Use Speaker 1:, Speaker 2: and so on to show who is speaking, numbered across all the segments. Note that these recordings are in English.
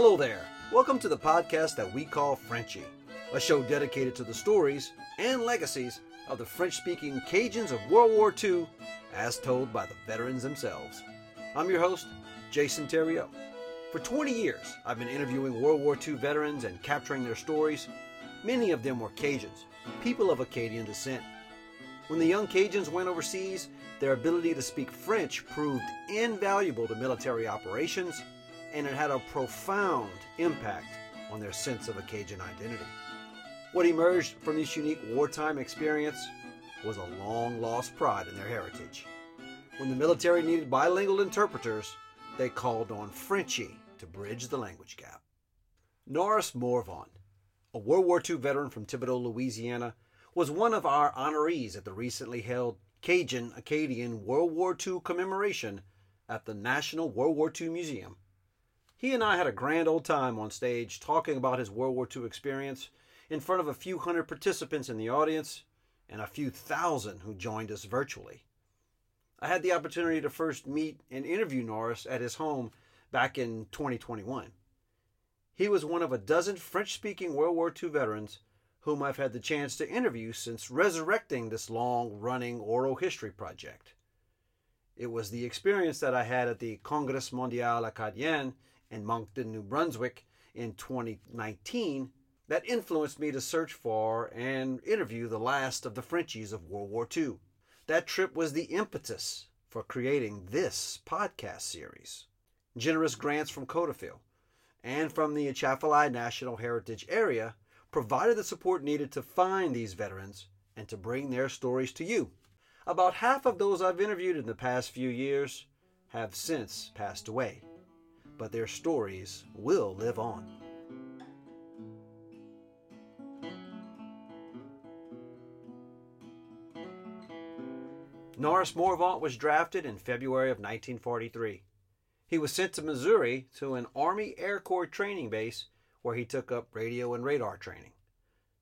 Speaker 1: Hello there. Welcome to the podcast that we call Frenchy, a show dedicated to the stories and legacies of the French speaking Cajuns of World War II as told by the veterans themselves. I'm your host, Jason Theriot. For 20 years, I've been interviewing World War II veterans and capturing their stories. Many of them were Cajuns, people of Acadian descent. When the young Cajuns went overseas, their ability to speak French proved invaluable to military operations, and it had a profound impact on their sense of a Cajun identity. What emerged from this unique wartime experience was a long lost pride in their heritage. When the military needed bilingual interpreters, they called on Frenchy to bridge the language gap. Norris Morvant, a World War II veteran from Thibodaux, Louisiana, was one of our honorees at the recently held Cajun Acadian World War II commemoration at the National World War II Museum. He and I had a grand old time on stage talking about his World War II experience in front of a few hundred participants in the audience and a few thousand who joined us virtually. I had the opportunity to first meet and interview Norris at his home back in 2021. He was one of a dozen French speaking World War II veterans whom I've had the chance to interview since resurrecting this long running oral history project. It was the experience that I had at the Congrès Mondial Acadien in Moncton, New Brunswick in 2019 that influenced me to search for and interview the last of the Frenchies of World War II. That trip was the impetus for creating this podcast series. Generous grants from CODOFIL and from the Atchafalaya National Heritage Area provided the support needed to find these veterans and to bring their stories to you. About half of those I've interviewed in the past few years have since passed away, but their stories will live on. Norris Morvant was drafted in February of 1943. He was sent to Missouri to an Army Air Corps training base where he took up radio and radar training.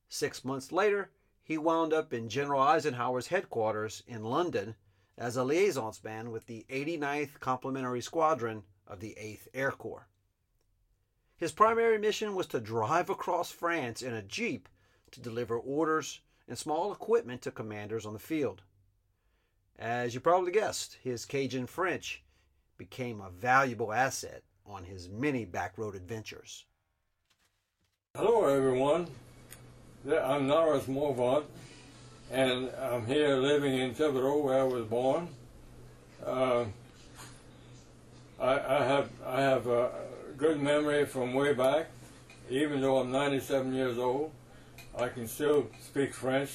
Speaker 1: Six months later, he wound up in General Eisenhower's headquarters in London as a liaison man with the 89th Complementary Squadron of the 8th Air Corps. His primary mission was to drive across France in a Jeep to deliver orders and small equipment to commanders on the field. As you probably guessed, his Cajun French became a valuable asset on his many backroad adventures.
Speaker 2: Hello, everyone. I'm Norris Morvant, and I'm here living in Thibodaux, where I was born. Uh, I, I, have I have a good memory from way back. Even though I'm 97 years old, I can still speak French,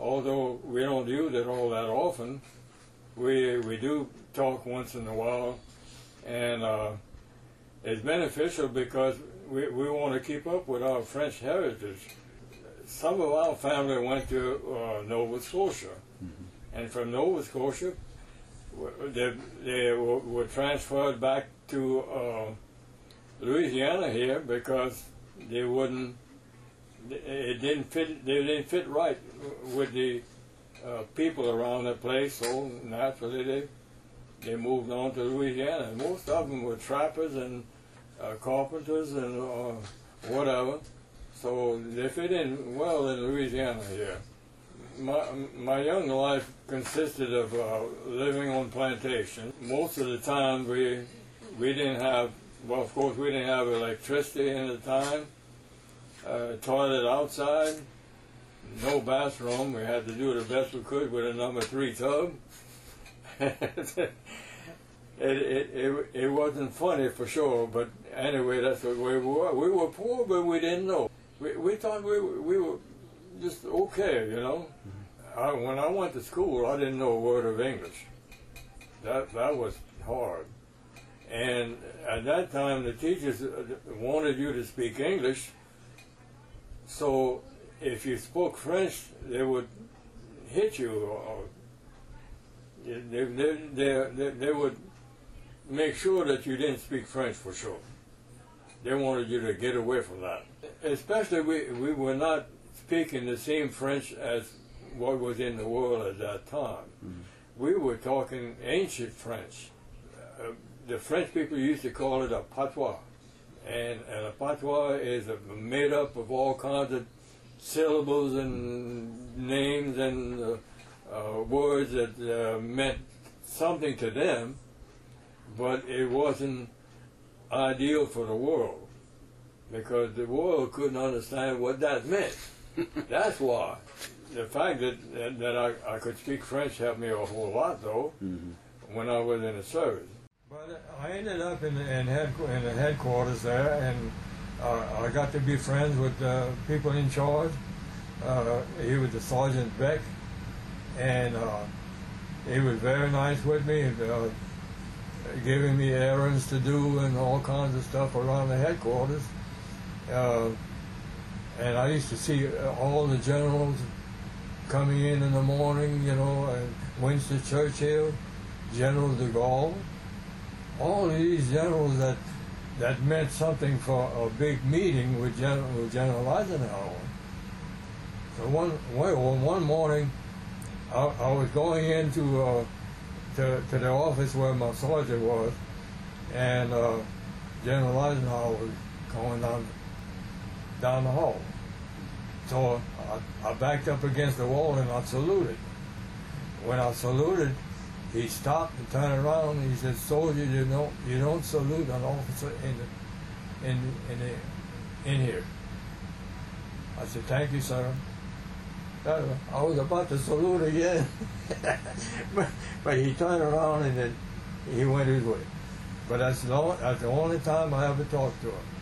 Speaker 2: although we don't use it all that often we we do talk once in a while, and uh, it's beneficial because we, we want to keep up with our French heritage. Some of our family went to uh, Nova Scotia, mm-hmm. and from Nova Scotia, they, they were, transferred back to uh, Louisiana here because they wouldn't. It didn't fit. They didn't fit right with the uh, people around the place, so naturally they they moved on to Louisiana. Most of them were trappers and uh, carpenters and uh, whatever. So they fit in well in Louisiana here. My, my young life consisted of uh, living on plantation. Most of the time we we didn't have well of course we didn't have electricity in the time. Uh, toilet outside no bathroom. We had to do the best we could with a number three tub. it, it, it, it wasn't funny for sure, but anyway, that's the way we were. We were poor, but we didn't know. We, we thought we, we were just okay, you know. I, when I went to school, I didn't know a word of English. That, that was hard. And at that time, the teachers uh, wanted you to speak English, so if you spoke French, they would hit you, or they, they, they, they, would make sure that you didn't speak French for sure. They wanted you to get away from that. Especially, we, we were not speaking the same French as what was in the world at that time. Mm-hmm. We were talking ancient French. Uh, the French people used to call it a patois. and, and a patois is a, made up of all kinds of syllables and names and uh, uh, words that uh, meant something to them, but it wasn't ideal for the world because the world couldn't understand what that meant. That's why. The fact that, that, that I, I could speak French helped me a whole lot, though, mm-hmm. when I was in the service. But I ended up in, in, head, in the headquarters there, and uh, I got to be friends with the people in charge. Uh, he was the Sergeant Beck, and uh, he was very nice with me, uh, giving me errands to do and all kinds of stuff around the headquarters. Uh, and I used to see all the generals coming in in the morning, you know, and Winston Churchill, General de Gaulle, all these generals that that meant something for a big meeting with General, with General Eisenhower. So one, well, one morning, I, I was going into uh, to, to the office where my sergeant was, and uh, General Eisenhower was going down down the hall. So I, I backed up against the wall and I saluted. When I saluted, he stopped and turned around and he said, "Soldier, you don't you don't salute an officer in the, in in the, in here." I said, "Thank you, sir." Uh, I was about to salute again, but, but he turned around and then he went his way. But that's the, that's the only time I ever talked to him.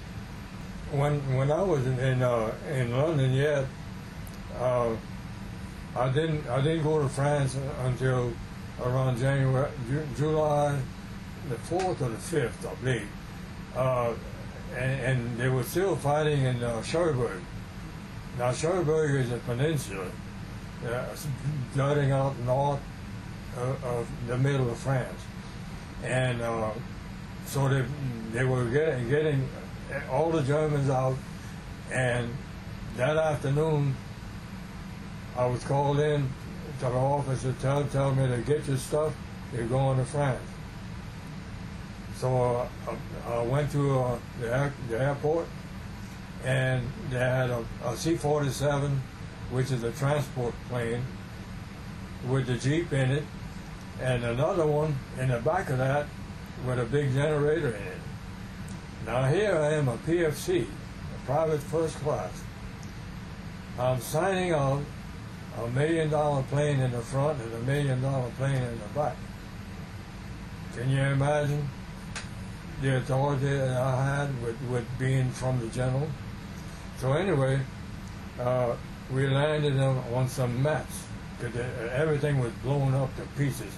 Speaker 2: When when I was in in, uh, in London yet, uh, I didn't I didn't go to France until around January, July the 4th or the 5th, I believe. Uh, and, and, they were still fighting in uh, Cherbourg. Now, Cherbourg is a peninsula uh, jutting out north of, of, the middle of France. And uh, so they, they were getting, getting all the Germans out, and that afternoon I was called in to the office to tell, tell me to get your stuff, you're going to France. So uh, I went to uh, the, air, the, airport, and they had a a C-47, which is a transport plane, with the Jeep in it, and another one in the back of that with a big generator in it. Now here I am, a PFC, a private first class. I'm signing out a million dollar plane in the front and a million dollar plane in the back. Can you imagine the authority that I had with, with being from the general? So anyway, uh, we landed on, on some mats because everything was blown up to pieces,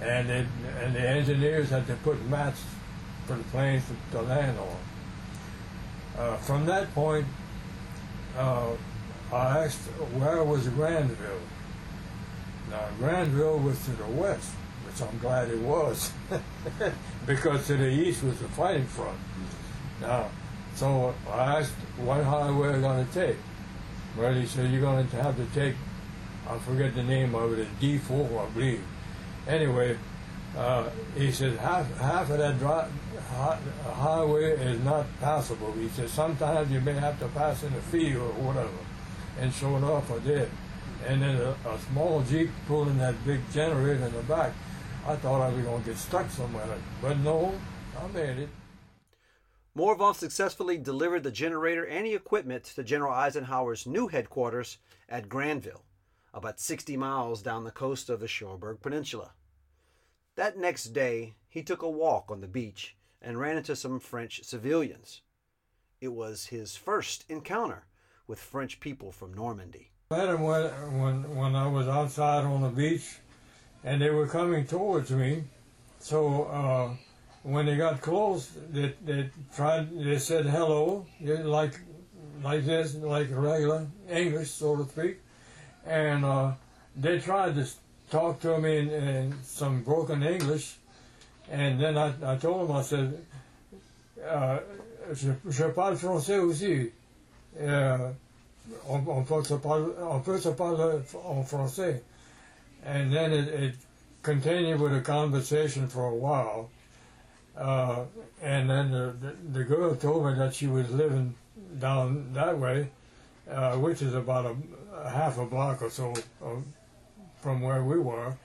Speaker 2: and and the engineers had to put mats for the planes to, to land on. Uh, from that point, uh, I asked where was Granville. Now Granville was to the west, which I'm glad it was, because to the east was the fighting front. Now, so I asked what highway are going to take. Well, he said you're going to have to take, I forget the name of it, a D4, I believe. Anyway, uh, he said half half of that dry, highway is not passable. He said sometimes you may have to pass in a field or whatever and sure enough, I did. And then a, a small Jeep pulling that big generator in the back. I thought I was going to get stuck somewhere, but no, I made it.
Speaker 1: Morvant successfully delivered the generator and the equipment to General Eisenhower's new headquarters at Granville, about 60 miles down the coast of the Cherbourg Peninsula. That next day, he took a walk on the beach and ran into some French civilians. It was his first encounter with French people from Normandy.
Speaker 2: I met them when, when, when I was outside on the beach, and they were coming towards me. So uh, when they got close, they, they tried. They said hello, like like this, like regular English, so to speak, and uh, they tried to talk to him in, in, some broken English, and then I, I told him, I said, uh, je, je parle français aussi. Uh, on, on, peut se parler, on peut se parler en français. And then it, it continued with a conversation for a while. Uh, and then the, the, the girl told me that she was living down that way, uh, which is about a, a half a block or so from where we were.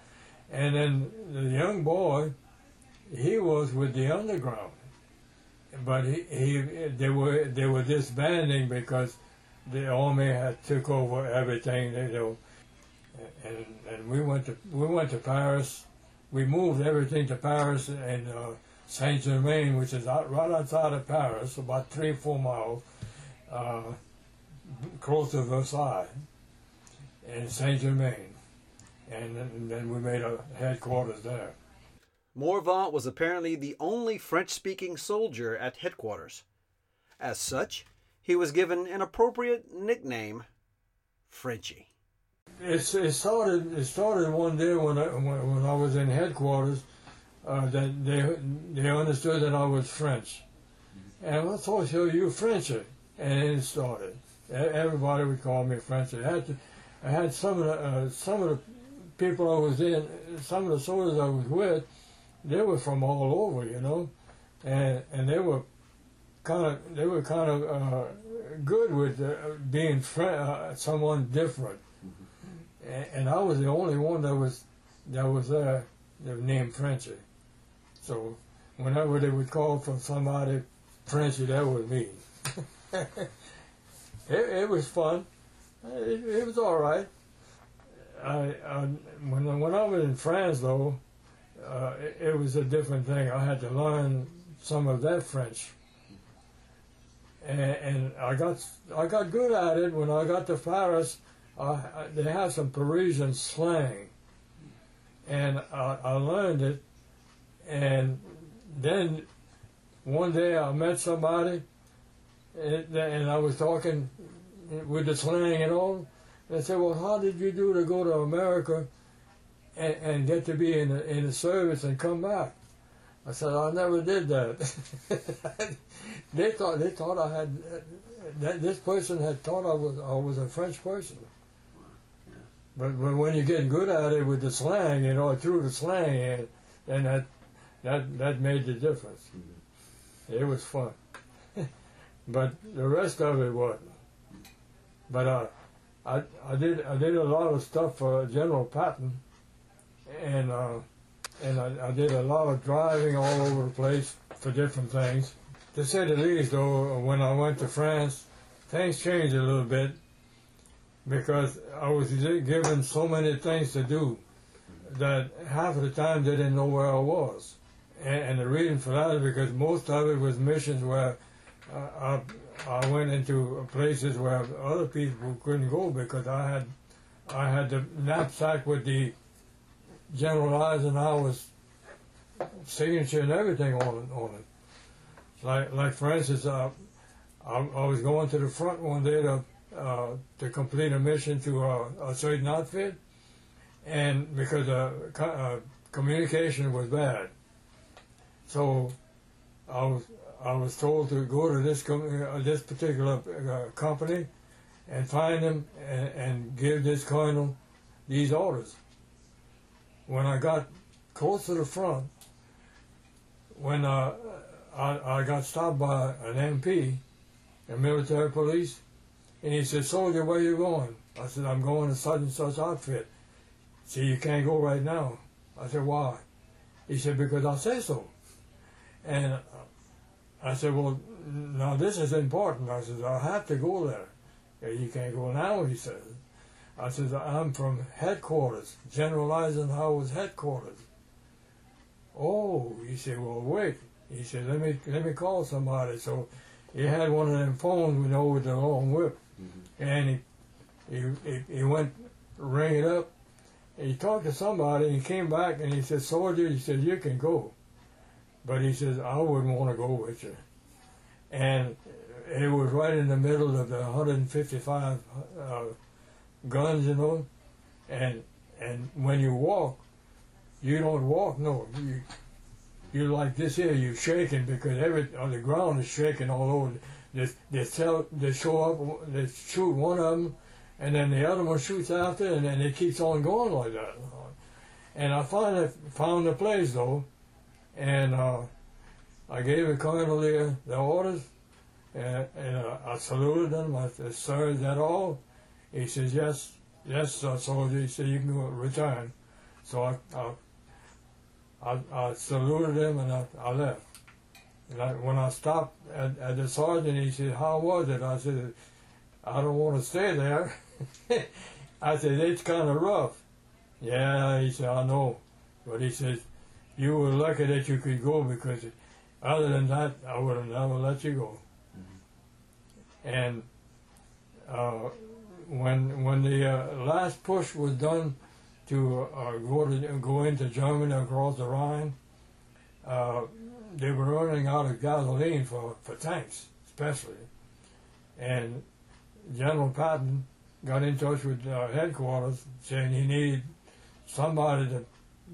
Speaker 2: And then the young boy, he was with the underground, but he, he they were they were disbanding because the army had took over everything. You know, and and we went to we went to Paris. We moved everything to Paris and uh, Saint Germain, which is out, right outside of Paris, about three four miles, uh, close to Versailles, in Saint Germain, and then, and then we made a headquarters there.
Speaker 1: Morvant was apparently the only French speaking soldier at headquarters. As such, he was given an appropriate nickname, Frenchy.
Speaker 2: It's, it started. It started one day when I when, when I was in headquarters. Uh, that they they understood that I was French, and I thought, "So you Frenchy?" And it started. Everybody would call me Frenchy. I had to, I had some of the uh, some of the people I was in, some of the soldiers I was with they were from all over, you know, and and they were kind of they were kind of uh, good with uh, being fr- uh, someone different, mm-hmm. and, and, I was the only one that was that was there that was named Frenchy. So whenever they would call for somebody Frenchy, that was me. it, it was fun. It, it was all right. I, I when when I was in France though uh, it, it, was a different thing. I had to learn some of that French, and, and I got I got good at it when I got to Paris. Uh, they have some Parisian slang, and I, I learned it. And then one day I met somebody, and, and I was talking with the slang and all. They said, "Well, how did you do to go to America?" and, and get to be in the, in the service and come back. I said, I never did that. they thought they thought I had that this person had thought I was I was a French person. But, but when you get good at it with the slang, you know, through the slang, and, and that that that made the difference. It was fun. but the rest of it wasn't. But uh, I I did I did a lot of stuff for General Patton and uh, and I, I, did a lot of driving all over the place for different things. To say the least, though, when I went to France, things changed a little bit because I was given so many things to do that half of the time they didn't know where I was. And, and the reason for that is because most of it was missions where uh, I, I went into places where other people couldn't go because I had I had the knapsack with the General Eisenhower's signature and everything on it. On it. Like, like for instance, uh, I, I, was going to the front one day to uh, to complete a mission to a, a certain outfit, and because uh, co- uh, communication was bad, so I was I was told to go to this uh, this particular uh, company and find them and, and give this colonel these orders when I got close to the front, when uh, I, I got stopped by an MP, a military police, and he said, Soldier, where you going? I said, I'm going to such and such outfit. See, you can't go right now. I said, why? He said, because I say so. And I said, well, now this is important. I said, I have to go there. You can't go now, he said. I said, I'm from headquarters, General Eisenhower's headquarters. Oh, he said, well, wait. He said, let me let me call somebody. So he had one of them phones with, know, with the long whip. Mm-hmm. And he, he, he, he went, ring it up. he talked to somebody and he came back and he said, soldier, he said, you can go. But he says, I wouldn't want to go with you. And it was right in the middle of the 155 uh, guns, you know, and and when you walk, you don't walk. No, you you like this here. You're shaking because every on the ground is shaking all over. They they tell they show up. They shoot one of them, and then the other one shoots after, and then it keeps on going like that. And I finally found the place though, and uh, I gave the colonel the, orders, and, and uh, I saluted him. I said, "Sir, is that all?" He says, "Yes, yes, soldier." He said, "You can return." So I, I, I, I saluted him and I, I left. And I, when I stopped at, at the sergeant, he said, "How was it?" I said, "I don't want to stay there." I said, "It's kind of rough." Yeah, he said, "I know," but he says, "You were lucky that you could go because." Other than that, I would have never let you go. And uh, when when the uh, last push was done to uh, go to go into Germany across the Rhine, uh, they were running out of gasoline for, for tanks, especially. And General Patton got in touch with uh, headquarters saying he needed somebody to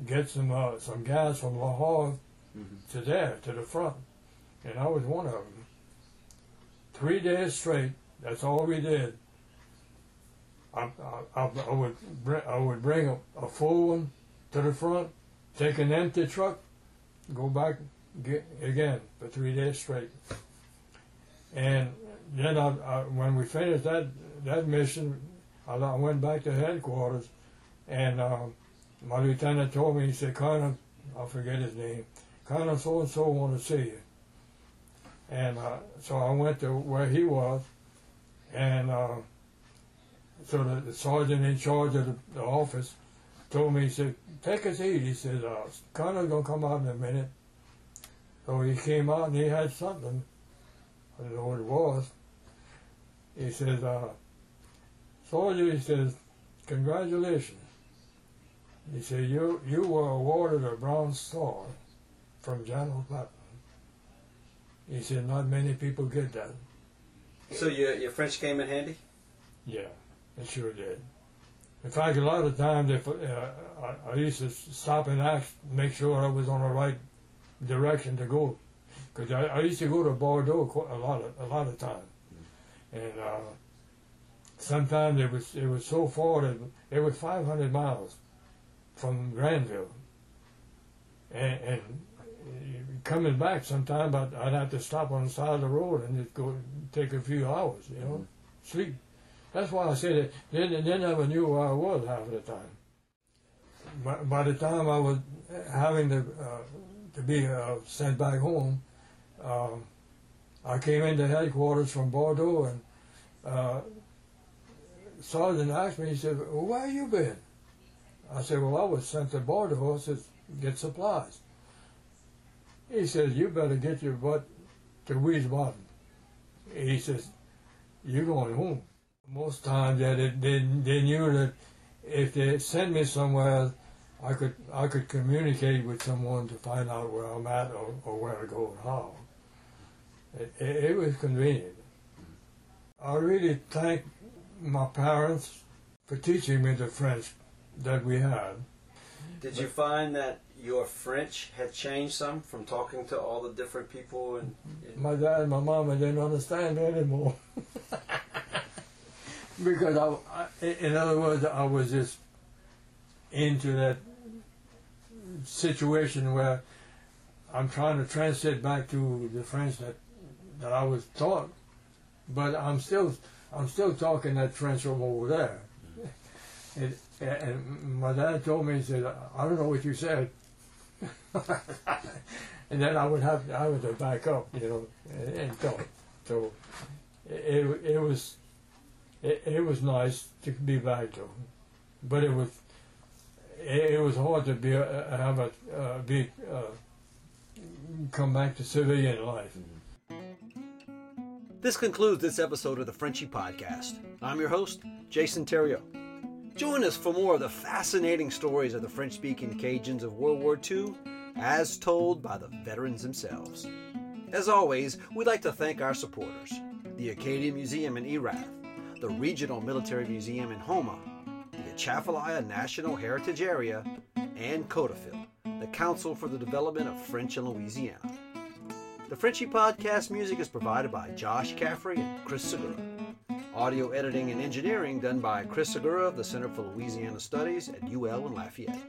Speaker 2: get some uh, some gas from Le Havre to there, to the front. And I was one of them. Three days straight, that's all we did. I, I, I would bring, I would bring a, a full one to the front, take an empty truck, go back get, again for three days straight. And then I, I, when we finished that that mission, I, I went back to headquarters, and um, my lieutenant told me he said, "Colonel, I forget his name, Colonel so and so want to see you." And uh, so I went to where he was, and uh, so the, the sergeant in charge of the, the office told me, he said, take a seat. He said, uh, going to come out in a minute. So he came out and he had something. I don't know what it was. He says, uh, soldier, he says, congratulations. He said, you, you were awarded a Bronze Star from General Patton. He said, not many people get that.
Speaker 1: So your your French came in handy.
Speaker 2: Yeah, it sure did. In fact, a lot of times, if uh, I, I used to stop and ask, make sure I was on the right direction to go, because I, I used to go to Bordeaux quite a lot of a lot of times, and uh, sometimes it was it was so far that it was 500 miles from Granville, and, and coming back sometime I'd, I'd have to stop on the side of the road and just go take a few hours, you know, sleep. That's why I said it. Then I never knew where I was half of the time. By, by the time I was having to uh, to be uh, sent back home, um, I came into headquarters from Bordeaux and uh, Sergeant asked me, he said, well, where you been? I said, well, I was sent to Bordeaux. I said, get supplies. He says, you better get your butt to Wiesbaden. He says, you're going home. Most times that it, they, they knew that if they sent me somewhere, I could I could communicate with someone to find out where I'm at or, or where to go and how. It, it, it was convenient. I really thank my parents for teaching me the French that we had.
Speaker 1: Did you find that your French had changed some from talking to all the different people and, and
Speaker 2: My dad and my mama didn't understand me anymore. because I, I, in other words, I was just into that situation where I'm trying to translate back to the French that that I was taught, but I'm still I'm still talking that French from over there. Mm-hmm. And, my dad told me, he said, I don't know what you said. and then I would have I would have to back up, you know, and, and. So it, it was it, it was nice to be back to, but it was it, it was hard to be uh, have a uh, be uh, come back to civilian life.
Speaker 1: This concludes this episode of the Frenchy Podcast. I'm your host, Jason Theriot. Join us for more of the fascinating stories of the French speaking Cajuns of World War II as told by the veterans themselves. As always, we'd like to thank our supporters the Acadia Museum in Erath, the Regional Military Museum in Houma, the Atchafalaya National Heritage Area, and CODOFIL, the Council for the Development of French in Louisiana. The Frenchy Podcast music is provided by Josh Caffery and Chris Segura. Audio editing and engineering done by Chris Segura of the Center for Louisiana Studies at UL in Lafayette.